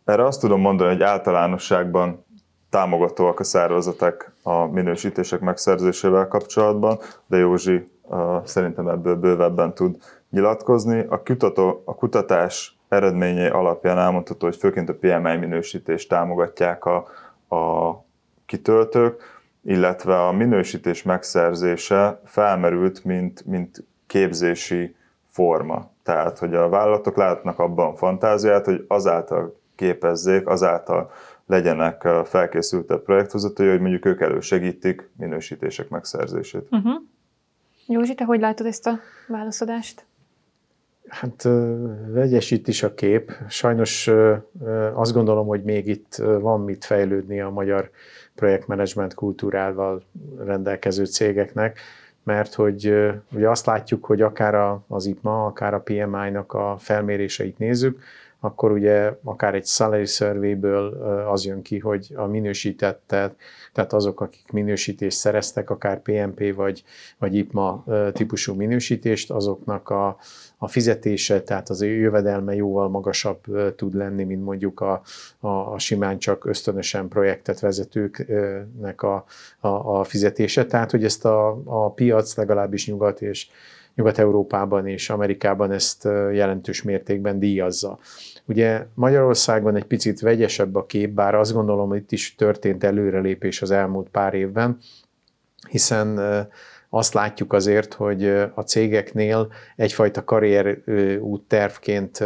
Erre azt tudom mondani, hogy általánosságban támogatóak a szervezetek a minősítések megszerzésével kapcsolatban, de Józsi uh, szerintem ebből bővebben tud nyilatkozni. A, kutató, a kutatás eredményei alapján elmondható, hogy főként a PMI minősítést támogatják a, a kitöltők, illetve a minősítés megszerzése felmerült, mint, mint képzési forma. Tehát, hogy a vállalatok látnak abban fantáziát, hogy azáltal képezzék, azáltal legyenek felkészültebb projektvezetői, hogy mondjuk ők elősegítik minősítések megszerzését. Uh-huh. Józsi, te hogy látod ezt a válaszadást? Hát vegyesít is a kép. Sajnos azt gondolom, hogy még itt van mit fejlődni a magyar projektmenedzsment kultúrával rendelkező cégeknek, mert hogy ugye azt látjuk, hogy akár az IPMA, akár a PMI-nak a felméréseit nézzük, akkor ugye akár egy salary surveyből az jön ki, hogy a minősítettet, tehát azok, akik minősítést szereztek, akár PMP vagy, vagy IPMA típusú minősítést, azoknak a, a fizetése, tehát az jövedelme jóval magasabb tud lenni, mint mondjuk a, a, a simán csak ösztönösen projektet vezetőknek a, a, a fizetése. Tehát, hogy ezt a, a piac legalábbis nyugat és Nyugat-Európában és Amerikában ezt jelentős mértékben díjazza. Ugye Magyarországon egy picit vegyesebb a kép, bár azt gondolom, hogy itt is történt előrelépés az elmúlt pár évben, hiszen azt látjuk azért, hogy a cégeknél egyfajta karrier úttervként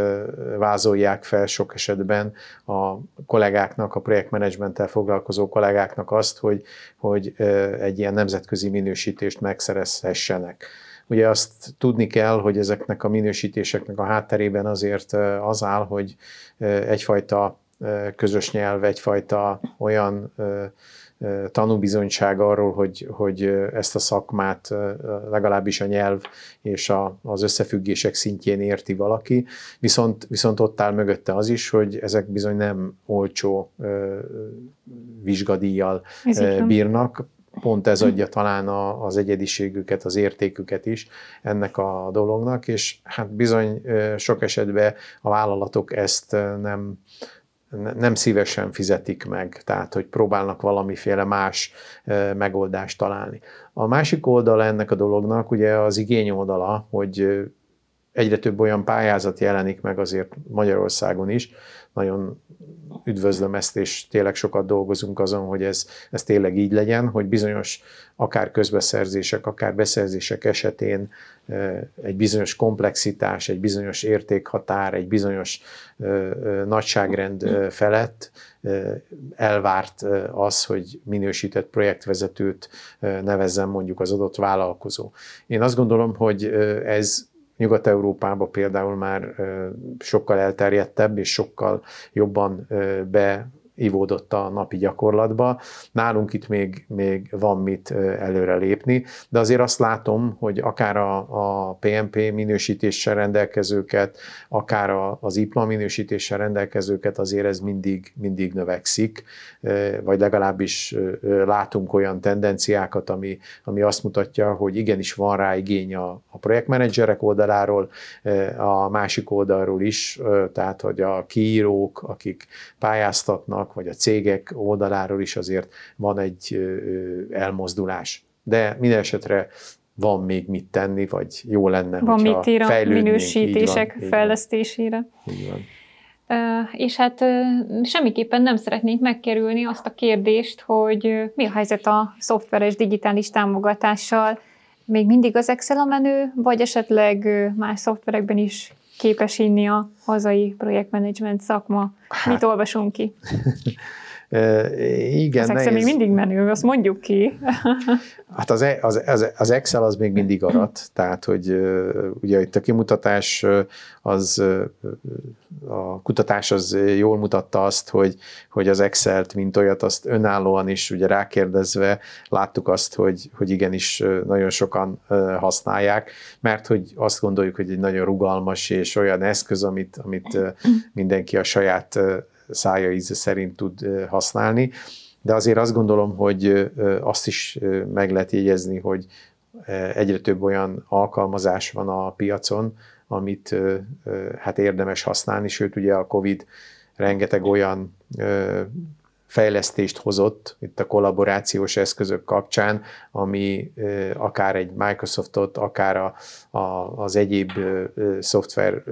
vázolják fel sok esetben a kollégáknak, a projektmenedzsmenttel foglalkozó kollégáknak azt, hogy, hogy egy ilyen nemzetközi minősítést megszerezhessenek. Ugye azt tudni kell, hogy ezeknek a minősítéseknek a hátterében azért az áll, hogy egyfajta közös nyelv, egyfajta olyan tanúbizonyság arról, hogy, hogy ezt a szakmát legalábbis a nyelv és a, az összefüggések szintjén érti valaki, viszont, viszont ott áll mögötte az is, hogy ezek bizony nem olcsó vizsgadíjjal bírnak, pont ez adja talán a, az egyediségüket, az értéküket is ennek a dolognak, és hát bizony sok esetben a vállalatok ezt nem, nem szívesen fizetik meg, tehát hogy próbálnak valamiféle más megoldást találni. A másik oldala ennek a dolognak ugye az igény oldala, hogy egyre több olyan pályázat jelenik meg azért Magyarországon is, nagyon üdvözlöm ezt, és tényleg sokat dolgozunk azon, hogy ez, ez tényleg így legyen, hogy bizonyos akár közbeszerzések, akár beszerzések esetén egy bizonyos komplexitás, egy bizonyos értékhatár, egy bizonyos nagyságrend felett elvárt az, hogy minősített projektvezetőt nevezzen mondjuk az adott vállalkozó. Én azt gondolom, hogy ez Nyugat-Európában például már sokkal elterjedtebb és sokkal jobban be ivódott a napi gyakorlatba. Nálunk itt még, még van mit előre lépni, de azért azt látom, hogy akár a, a PMP minősítéssel rendelkezőket, akár a, az IPMA minősítéssel rendelkezőket azért ez mindig, mindig növekszik, vagy legalábbis látunk olyan tendenciákat, ami, ami azt mutatja, hogy igenis van rá igény a, a projektmenedzserek oldaláról, a másik oldalról is, tehát hogy a kiírók, akik pályáztatnak, vagy a cégek oldaláról is azért van egy elmozdulás. De minden esetre van még mit tenni, vagy jó lenne, van mit ír a minősítések így van, fejlesztésére. Így van. És hát semmiképpen nem szeretnénk megkerülni azt a kérdést, hogy mi a helyzet a szoftveres digitális támogatással. Még mindig az Excel a menő, vagy esetleg más szoftverekben is képes inni a hazai projektmenedzsment szakma? Hát, Mit olvasunk ki? <laughs> igen, az Excel még mindig menő, azt mondjuk ki. <laughs> hát az, e- az, az, az Excel az még mindig arat, tehát hogy ugye itt a kimutatás az a kutatás az jól mutatta azt, hogy, hogy az Excel-t, mint olyat, azt önállóan is ugye rákérdezve láttuk azt, hogy, hogy igenis nagyon sokan használják, mert hogy azt gondoljuk, hogy egy nagyon rugalmas és olyan eszköz, amit, amit mindenki a saját szája íze szerint tud használni. De azért azt gondolom, hogy azt is meg lehet jegyezni, hogy egyre több olyan alkalmazás van a piacon, amit hát érdemes használni, sőt ugye a Covid rengeteg olyan fejlesztést hozott itt a kollaborációs eszközök kapcsán, ami akár egy Microsoftot, akár a, a, az egyéb szoftver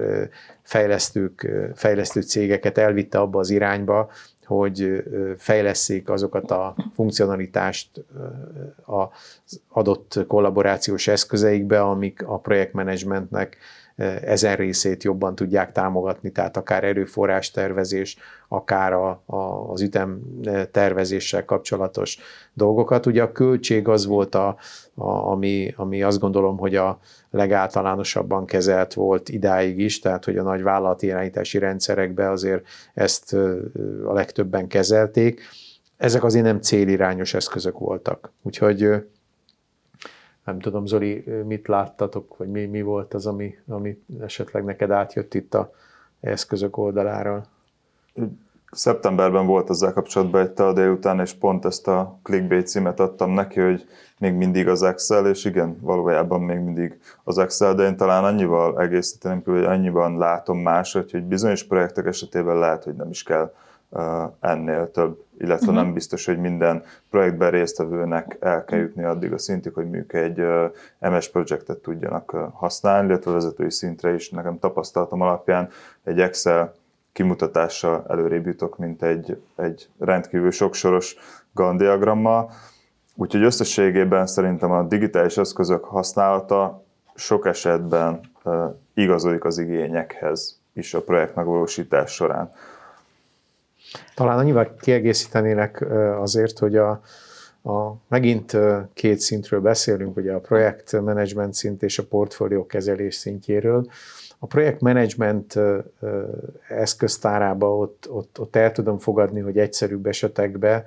fejlesztők, fejlesztő cégeket elvitte abba az irányba, hogy fejleszék azokat a funkcionalitást az adott kollaborációs eszközeikbe, amik a projektmenedzsmentnek ezen részét jobban tudják támogatni, tehát akár erőforrás tervezés, akár a, a, az ütem tervezéssel kapcsolatos dolgokat. Ugye a költség az volt, a, a, ami, ami azt gondolom, hogy a legáltalánosabban kezelt volt idáig is, tehát hogy a nagy vállalati irányítási rendszerekbe azért ezt a legtöbben kezelték. Ezek azért nem célirányos eszközök voltak. Úgyhogy nem tudom, Zoli, mit láttatok, vagy mi, mi volt az, ami, ami esetleg neked átjött itt a eszközök oldaláról. Szeptemberben volt ezzel kapcsolatban egy tel délután, és pont ezt a clickbait címet adtam neki, hogy még mindig az Excel, és igen, valójában még mindig az Excel, de én talán annyival egészíteném hogy annyiban látom máshogy, hogy bizonyos projektek esetében lehet, hogy nem is kell ennél több, illetve uh-huh. nem biztos, hogy minden projektben résztvevőnek el kell jutni addig a szintig, hogy mondjuk egy MS projektet tudjanak használni, illetve vezetői szintre is nekem tapasztalatom alapján egy Excel kimutatással előrébb jutok, mint egy, egy rendkívül soksoros Gann diagrammal. Úgyhogy összességében szerintem a digitális eszközök használata sok esetben igazodik az igényekhez is a projekt megvalósítás során. Talán annyival kiegészítenélek azért, hogy a, a, megint két szintről beszélünk, ugye a projektmenedzsment szint és a portfólió kezelés szintjéről. A projektmenedzsment eszköztárába ott, ott, ott el tudom fogadni, hogy egyszerűbb esetekben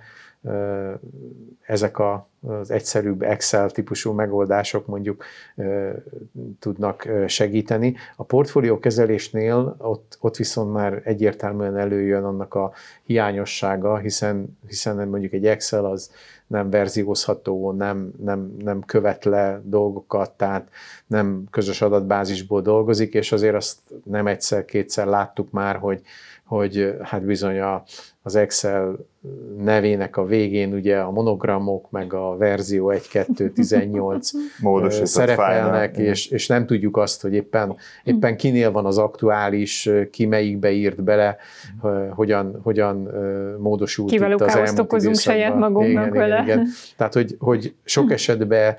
ezek a, az egyszerűbb Excel típusú megoldások mondjuk tudnak segíteni. A portfólió kezelésnél ott, ott viszont már egyértelműen előjön annak a hiányossága, hiszen, hiszen mondjuk egy Excel az nem verziózható, nem, nem, nem követ le dolgokat, tehát nem közös adatbázisból dolgozik, és azért azt nem egyszer-kétszer láttuk már, hogy, hogy hát bizony a, az Excel nevének a végén ugye a monogramok, meg a verzió 1, 2, 18 szerepelnek, és, és nem tudjuk azt, hogy éppen, éppen kinél van az aktuális, ki melyikbe írt bele, hogyan, hogyan módosult Kivel itt az elmúlt okozunk saját magunknak igen, vele. Igen, igen. Tehát, hogy, hogy sok esetben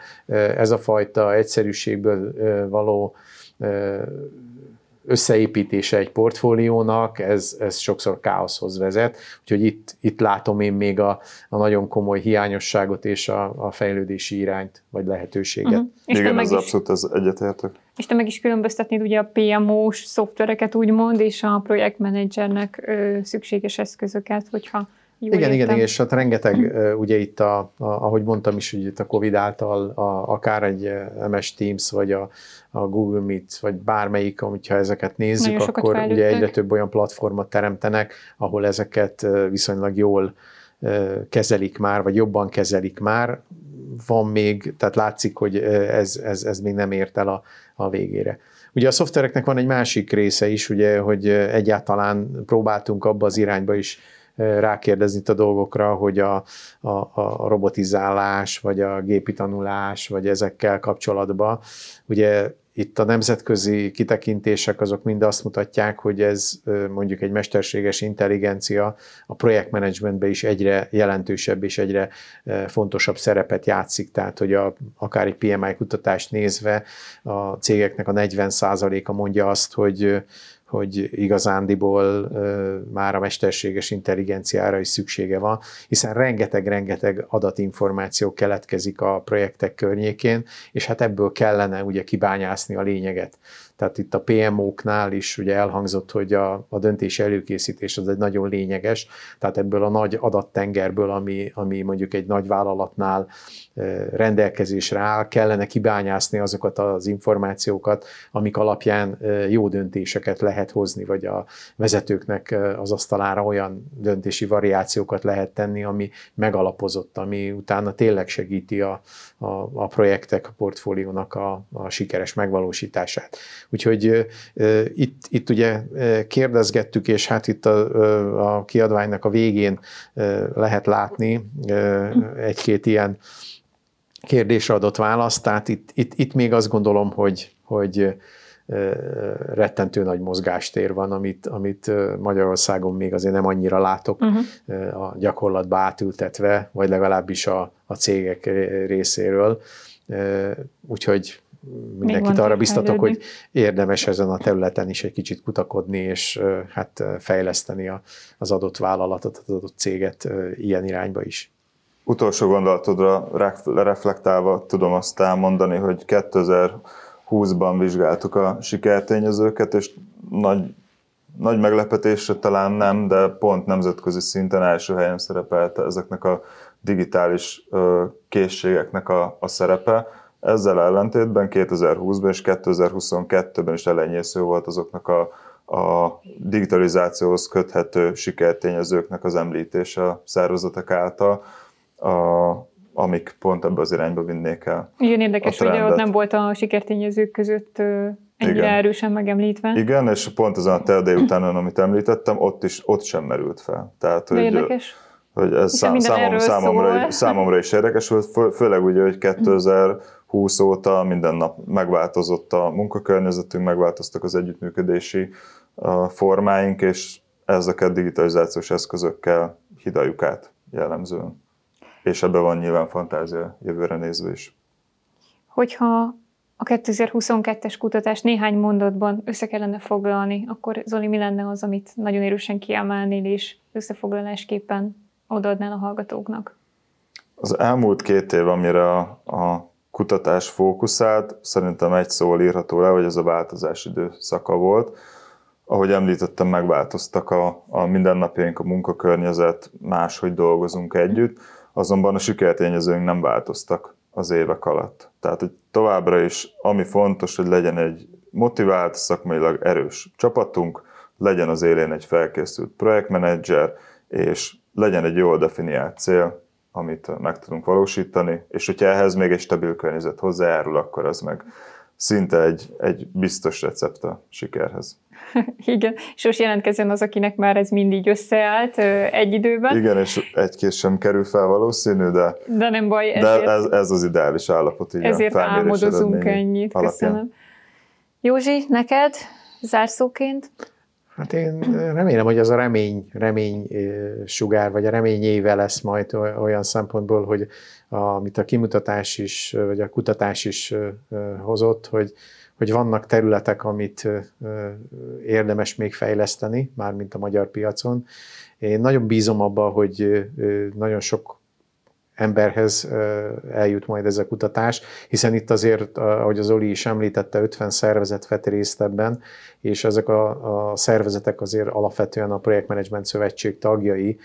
ez a fajta egyszerűségből való összeépítése egy portfóliónak, ez, ez sokszor káoszhoz vezet, úgyhogy itt, itt látom én még a, a nagyon komoly hiányosságot és a, a fejlődési irányt, vagy lehetőséget. Uh-huh. És Igen, ez is, abszolút az egyetértek. És te meg is különböztetnéd ugye a PMO-s szoftvereket úgymond, és a projektmenedzsernek ö, szükséges eszközöket, hogyha Jól igen, értem. igen, és hát rengeteg, uh, ugye itt, a, a, ahogy mondtam is, hogy itt a Covid által a, akár egy MS Teams, vagy a, a Google Meet, vagy bármelyik, hogyha ezeket nézzük, akkor ugye egyre több olyan platformot teremtenek, ahol ezeket viszonylag jól kezelik már, vagy jobban kezelik már. Van még, tehát látszik, hogy ez, ez, ez még nem ért el a, a végére. Ugye a szoftvereknek van egy másik része is, ugye, hogy egyáltalán próbáltunk abba az irányba is rákérdezni a dolgokra, hogy a, a, a robotizálás, vagy a gépi tanulás, vagy ezekkel kapcsolatban, ugye itt a nemzetközi kitekintések azok mind azt mutatják, hogy ez mondjuk egy mesterséges intelligencia a projektmenedzsmentben is egyre jelentősebb és egyre fontosabb szerepet játszik. Tehát, hogy a, akár egy PMI kutatást nézve a cégeknek a 40%-a mondja azt, hogy hogy igazándiból már a mesterséges intelligenciára is szüksége van, hiszen rengeteg-rengeteg adatinformáció keletkezik a projektek környékén, és hát ebből kellene ugye kibányászni a lényeget. Tehát itt a PMO-knál is ugye elhangzott, hogy a, a döntés előkészítés az egy nagyon lényeges, tehát ebből a nagy adattengerből, ami, ami mondjuk egy nagy vállalatnál rendelkezésre áll, kellene kibányászni azokat az információkat, amik alapján jó döntéseket lehet hozni, vagy a vezetőknek az asztalára olyan döntési variációkat lehet tenni, ami megalapozott, ami utána tényleg segíti a, a, a projektek, a portfóliónak a, a sikeres megvalósítását. Úgyhogy itt, itt ugye kérdezgettük, és hát itt a, a kiadványnak a végén lehet látni egy-két ilyen kérdésre adott választ, tehát itt, itt, itt még azt gondolom, hogy, hogy rettentő nagy mozgástér van, amit, amit Magyarországon még azért nem annyira látok uh-huh. a gyakorlatba átültetve, vagy legalábbis a, a cégek részéről. Úgyhogy mindenkit arra biztatok, hogy érdemes ezen a területen is egy kicsit kutakodni, és hát fejleszteni az adott vállalatot, az adott céget ilyen irányba is. Utolsó gondolatodra reflektálva tudom azt elmondani, hogy 2020-ban vizsgáltuk a sikertényezőket, és nagy, nagy meglepetésre talán nem, de pont nemzetközi szinten első helyen szerepelt ezeknek a digitális készségeknek a, a szerepe ezzel ellentétben 2020-ban és 2022-ben is elenyésző volt azoknak a, a digitalizációhoz köthető sikertényezőknek az említése a szervezetek által, a, amik pont ebbe az irányba vinnék el. Igen, érdekes, hogy ott nem volt a sikertényezők között ennyire Igen. erősen megemlítve. Igen, és pont azon a te utána, amit említettem, ott is ott sem merült fel. Tehát, hogy, érdekes. hogy ez szám, számom, számomra, számomra is érdekes volt, főleg ugye, hogy 2020 óta minden nap megváltozott a munkakörnyezetünk, megváltoztak az együttműködési formáink, és ezeket digitalizációs eszközökkel hidaljuk át jellemzően. És ebben van nyilván fantázia jövőre nézve is. Hogyha a 2022-es kutatás néhány mondatban össze kellene foglalni, akkor Zoli, mi lenne az, amit nagyon erősen kiemelnél, és összefoglalásképpen odaadnál a hallgatóknak? Az elmúlt két év, amire a, a kutatás fókuszált, szerintem egy szóval írható le, hogy ez a változás időszaka volt. Ahogy említettem, megváltoztak a, a mindennapjaink, a munkakörnyezet, máshogy dolgozunk együtt, azonban a sikertényezőink nem változtak az évek alatt. Tehát, hogy továbbra is, ami fontos, hogy legyen egy motivált, szakmailag erős csapatunk, legyen az élén egy felkészült projektmenedzser, és legyen egy jól definiált cél, amit meg tudunk valósítani, és hogyha ehhez még egy stabil környezet hozzájárul, akkor az meg szinte egy, egy biztos recept a sikerhez. <laughs> Igen, és most jelentkezzen az, akinek már ez mindig összeállt egy időben. Igen, és egy-két sem kerül fel valószínű, de, de nem baj. Ezért, de ez, ez az ideális állapot. Így ezért álmodozunk ennyit. Alapján. Köszönöm. Józsi, neked zárszóként? Hát én remélem, hogy az a remény, remény sugár, vagy a remény éve lesz majd olyan szempontból, hogy amit a kimutatás is, vagy a kutatás is hozott, hogy, hogy vannak területek, amit érdemes még fejleszteni, mármint a magyar piacon. Én nagyon bízom abba, hogy nagyon sok emberhez eljut majd ez a kutatás, hiszen itt azért, ahogy az Oli is említette, 50 szervezet vett részt ebben, és ezek a, a szervezetek azért alapvetően a Projektmenedzsment Szövetség tagjai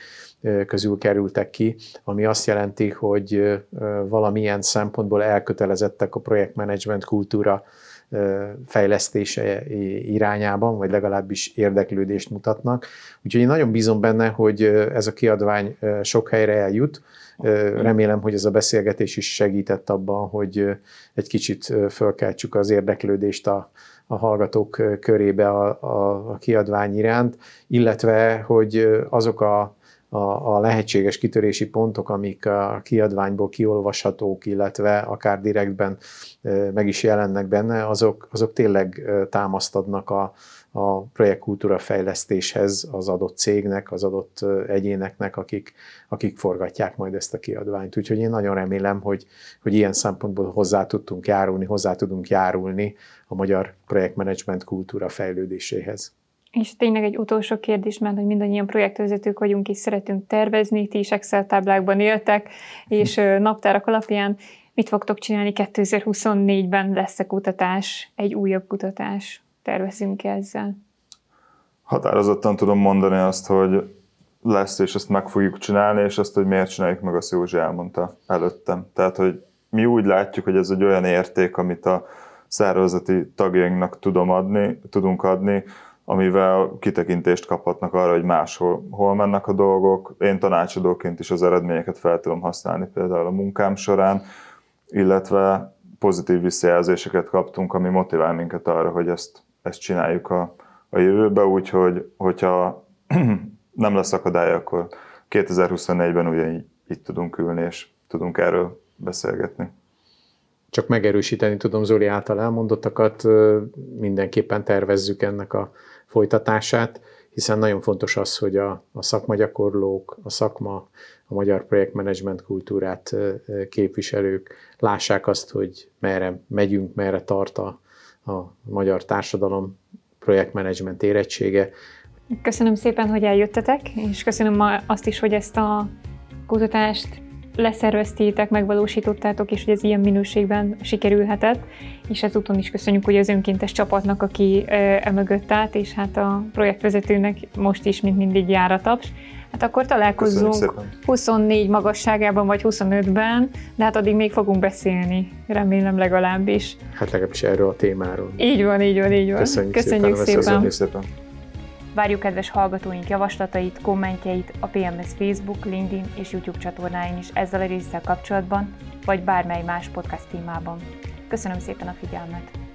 közül kerültek ki, ami azt jelenti, hogy valamilyen szempontból elkötelezettek a projektmenedzsment kultúra fejlesztése irányában, vagy legalábbis érdeklődést mutatnak. Úgyhogy én nagyon bízom benne, hogy ez a kiadvány sok helyre eljut. Remélem, hogy ez a beszélgetés is segített abban, hogy egy kicsit fölkeltsük az érdeklődést a, a hallgatók körébe a, a, a kiadvány iránt, illetve hogy azok a a, a lehetséges kitörési pontok, amik a kiadványból kiolvashatók, illetve akár direktben meg is jelennek benne, azok, azok tényleg támaszt adnak a, a projektkultúra fejlesztéshez az adott cégnek, az adott egyéneknek, akik, akik forgatják majd ezt a kiadványt. Úgyhogy én nagyon remélem, hogy, hogy ilyen szempontból hozzá tudtunk járulni, hozzá tudunk járulni a magyar projektmenedzsment kultúra fejlődéséhez. És tényleg egy utolsó kérdés, mert hogy mindannyian projektvezetők vagyunk, és szeretünk tervezni, ti is Excel táblákban éltek, és naptárak alapján mit fogtok csinálni 2024-ben lesz a kutatás, egy újabb kutatás, tervezünk ezzel? Határozottan tudom mondani azt, hogy lesz, és ezt meg fogjuk csinálni, és azt, hogy miért csináljuk meg, azt Józsi elmondta előttem. Tehát, hogy mi úgy látjuk, hogy ez egy olyan érték, amit a szervezeti tagjainknak tudom adni, tudunk adni, amivel kitekintést kaphatnak arra, hogy máshol hol mennek a dolgok. Én tanácsadóként is az eredményeket fel tudom használni például a munkám során, illetve pozitív visszajelzéseket kaptunk, ami motivál minket arra, hogy ezt, ezt csináljuk a, a jövőbe, úgyhogy hogyha <clears throat> nem lesz akadály, akkor 2024-ben ugyanígy itt tudunk ülni, és tudunk erről beszélgetni. Csak megerősíteni tudom Zoli által elmondottakat, mindenképpen tervezzük ennek a folytatását, hiszen nagyon fontos az, hogy a, a szakmagyakorlók, a szakma, a magyar projektmenedzsment kultúrát képviselők lássák azt, hogy merre megyünk, merre tart a, a magyar társadalom projektmenedzsment érettsége. Köszönöm szépen, hogy eljöttetek, és köszönöm azt is, hogy ezt a kutatást leszerveztétek, megvalósítottátok, és hogy ez ilyen minőségben sikerülhetett, és ezúton is köszönjük hogy az önkéntes csapatnak, aki emögött állt, és hát a projektvezetőnek most is, mint mindig jár a taps. Hát akkor találkozzunk 24 magasságában vagy 25-ben, de hát addig még fogunk beszélni, remélem legalábbis. Hát legalábbis erről a témáról. Így van, így van, így van. Köszönjük, Köszönjük szépen. szépen. Köszönjük szépen. Várjuk kedves hallgatóink javaslatait, kommentjeit a PMS Facebook, LinkedIn és YouTube csatornáin is ezzel a résszel kapcsolatban, vagy bármely más podcast témában. Köszönöm szépen a figyelmet!